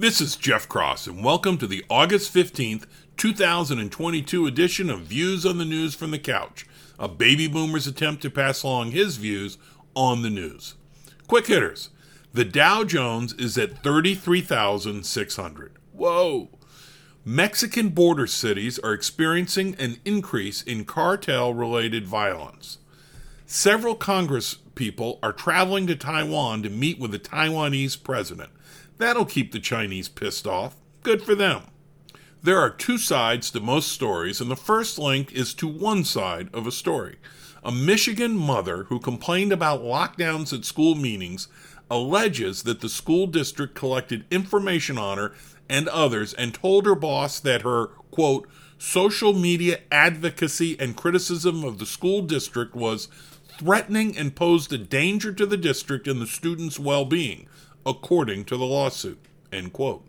This is Jeff Cross, and welcome to the August 15th, 2022 edition of Views on the News from the Couch, a baby boomer's attempt to pass along his views on the news. Quick hitters the Dow Jones is at 33,600. Whoa! Mexican border cities are experiencing an increase in cartel related violence. Several Congress people are traveling to Taiwan to meet with the Taiwanese president. That'll keep the Chinese pissed off. Good for them. There are two sides to most stories, and the first link is to one side of a story. A Michigan mother who complained about lockdowns at school meetings alleges that the school district collected information on her and others and told her boss that her, quote, social media advocacy and criticism of the school district was threatening and posed a danger to the district and the students' well being according to the lawsuit. End quote.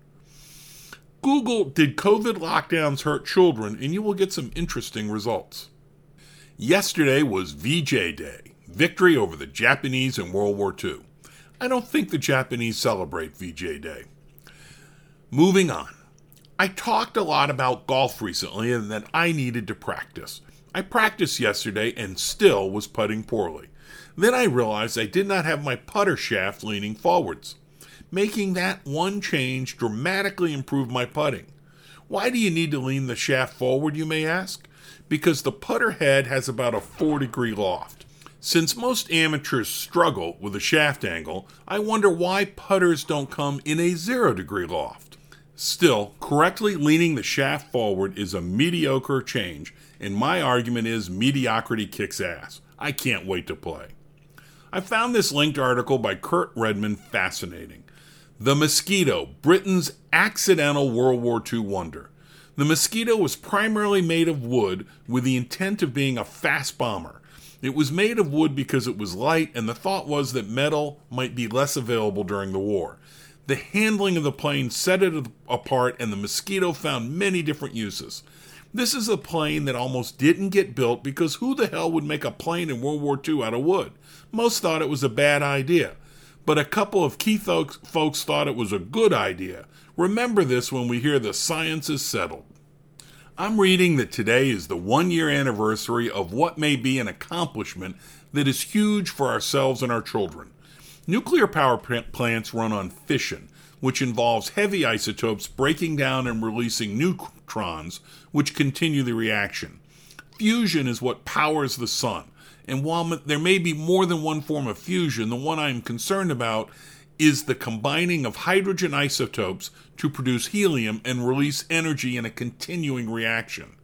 Google Did COVID lockdowns hurt children? and you will get some interesting results. Yesterday was VJ Day, victory over the Japanese in World War II. I don't think the Japanese celebrate VJ Day. Moving on. I talked a lot about golf recently and that I needed to practice. I practiced yesterday and still was putting poorly. Then I realized I did not have my putter shaft leaning forwards. Making that one change dramatically improved my putting. Why do you need to lean the shaft forward, you may ask? Because the putter head has about a 4 degree loft. Since most amateurs struggle with the shaft angle, I wonder why putters don't come in a 0 degree loft. Still, correctly leaning the shaft forward is a mediocre change, and my argument is mediocrity kicks ass. I can't wait to play. I found this linked article by Kurt Redmond fascinating. The Mosquito, Britain's accidental World War II wonder. The Mosquito was primarily made of wood with the intent of being a fast bomber. It was made of wood because it was light, and the thought was that metal might be less available during the war. The handling of the plane set it apart, and the Mosquito found many different uses. This is a plane that almost didn't get built because who the hell would make a plane in World War II out of wood? Most thought it was a bad idea, but a couple of key folks, thought it was a good idea. Remember this when we hear the science is settled. I'm reading that today is the one year anniversary of what may be an accomplishment that is huge for ourselves and our children. Nuclear power plants run on fission, which involves heavy isotopes breaking down and releasing neutrons, which continue the reaction. Fusion is what powers the sun, and while there may be more than one form of fusion, the one I am concerned about is the combining of hydrogen isotopes to produce helium and release energy in a continuing reaction.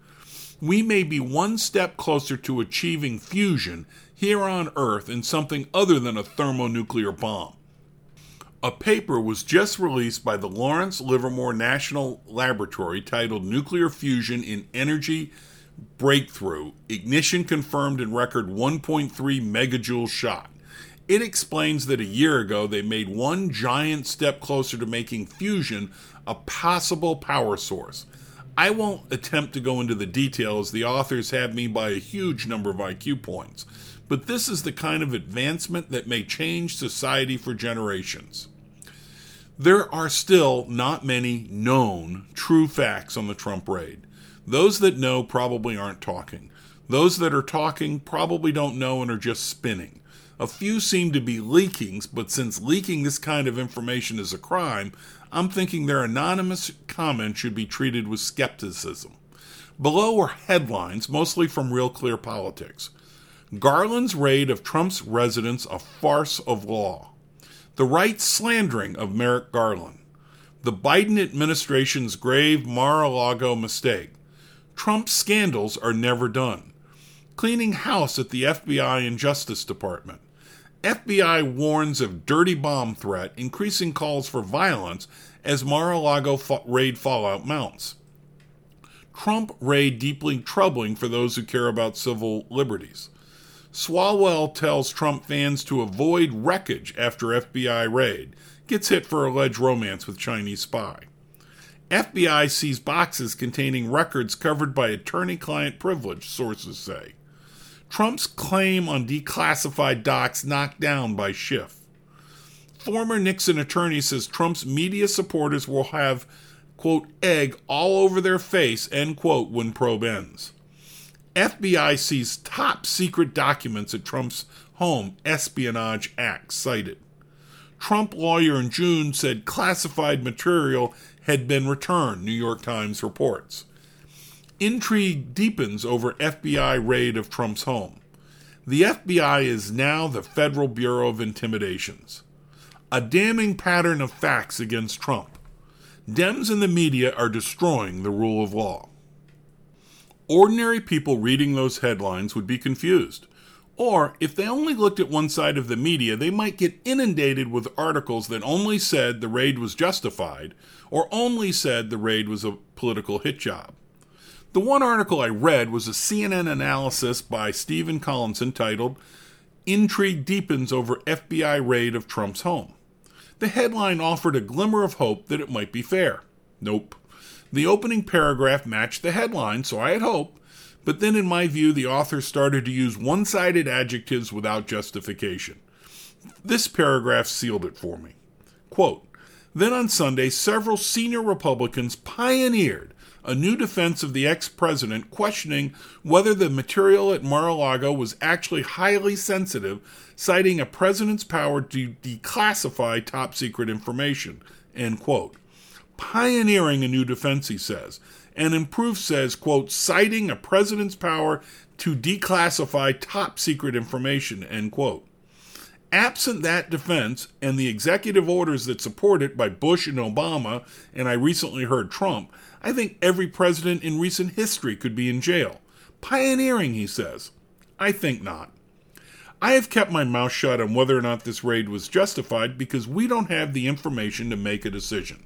We may be one step closer to achieving fusion here on Earth in something other than a thermonuclear bomb. A paper was just released by the Lawrence Livermore National Laboratory titled Nuclear Fusion in Energy Breakthrough Ignition Confirmed in Record 1.3 Megajoule Shot. It explains that a year ago they made one giant step closer to making fusion a possible power source. I won't attempt to go into the details, the authors have me by a huge number of IQ points, but this is the kind of advancement that may change society for generations. There are still not many known true facts on the Trump raid. Those that know probably aren't talking. Those that are talking probably don't know and are just spinning. A few seem to be leaking, but since leaking this kind of information is a crime, I'm thinking their anonymous comments should be treated with skepticism. Below are headlines, mostly from Real Clear Politics. Garland's raid of Trump's residence a farce of law the right slandering of Merrick Garland, the Biden administration's grave Mar a Lago mistake. Trump's scandals are never done. Cleaning house at the FBI and Justice Department. FBI warns of dirty bomb threat, increasing calls for violence as Mar a Lago raid fallout mounts. Trump raid deeply troubling for those who care about civil liberties. Swalwell tells Trump fans to avoid wreckage after FBI raid, gets hit for alleged romance with Chinese spy. FBI sees boxes containing records covered by attorney client privilege, sources say. Trump's claim on declassified docs knocked down by Schiff. former Nixon attorney says Trump's media supporters will have, quote, egg all over their face, end quote, when probe ends. FBI sees top secret documents at Trump's home, Espionage Act cited. Trump lawyer in June said classified material had been returned, New York Times reports. Intrigue deepens over FBI raid of Trump's home. The FBI is now the Federal Bureau of Intimidations. A damning pattern of facts against Trump. Dems and the media are destroying the rule of law. Ordinary people reading those headlines would be confused. Or, if they only looked at one side of the media, they might get inundated with articles that only said the raid was justified, or only said the raid was a political hit job. The one article I read was a CNN analysis by Stephen Collinson titled, Intrigue Deepens Over FBI Raid of Trump's Home. The headline offered a glimmer of hope that it might be fair. Nope. The opening paragraph matched the headline, so I had hope, but then, in my view, the author started to use one sided adjectives without justification. This paragraph sealed it for me. Quote Then on Sunday, several senior Republicans pioneered a new defense of the ex president, questioning whether the material at Mar a Lago was actually highly sensitive, citing a president's power to declassify top secret information. End quote. Pioneering a new defense, he says. And in proof says, quote, citing a president's power to declassify top secret information, end quote. Absent that defense and the executive orders that support it by Bush and Obama, and I recently heard Trump, I think every president in recent history could be in jail. Pioneering, he says. I think not. I have kept my mouth shut on whether or not this raid was justified because we don't have the information to make a decision.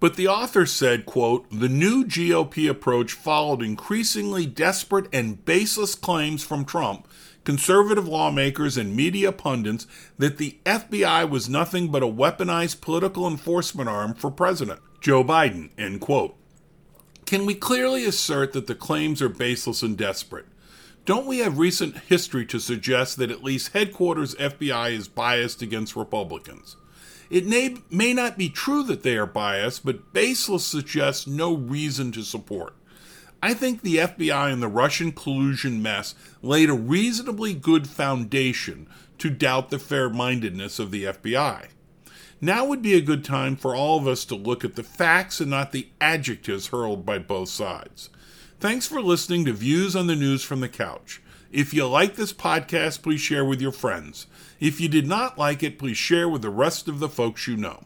But the author said, quote, the new GOP approach followed increasingly desperate and baseless claims from Trump, conservative lawmakers, and media pundits that the FBI was nothing but a weaponized political enforcement arm for President Joe Biden, end quote. Can we clearly assert that the claims are baseless and desperate? Don't we have recent history to suggest that at least headquarters FBI is biased against Republicans? It may, may not be true that they are biased, but baseless suggests no reason to support. I think the FBI and the Russian collusion mess laid a reasonably good foundation to doubt the fair mindedness of the FBI. Now would be a good time for all of us to look at the facts and not the adjectives hurled by both sides. Thanks for listening to Views on the News from the Couch. If you like this podcast, please share with your friends. If you did not like it, please share with the rest of the folks you know.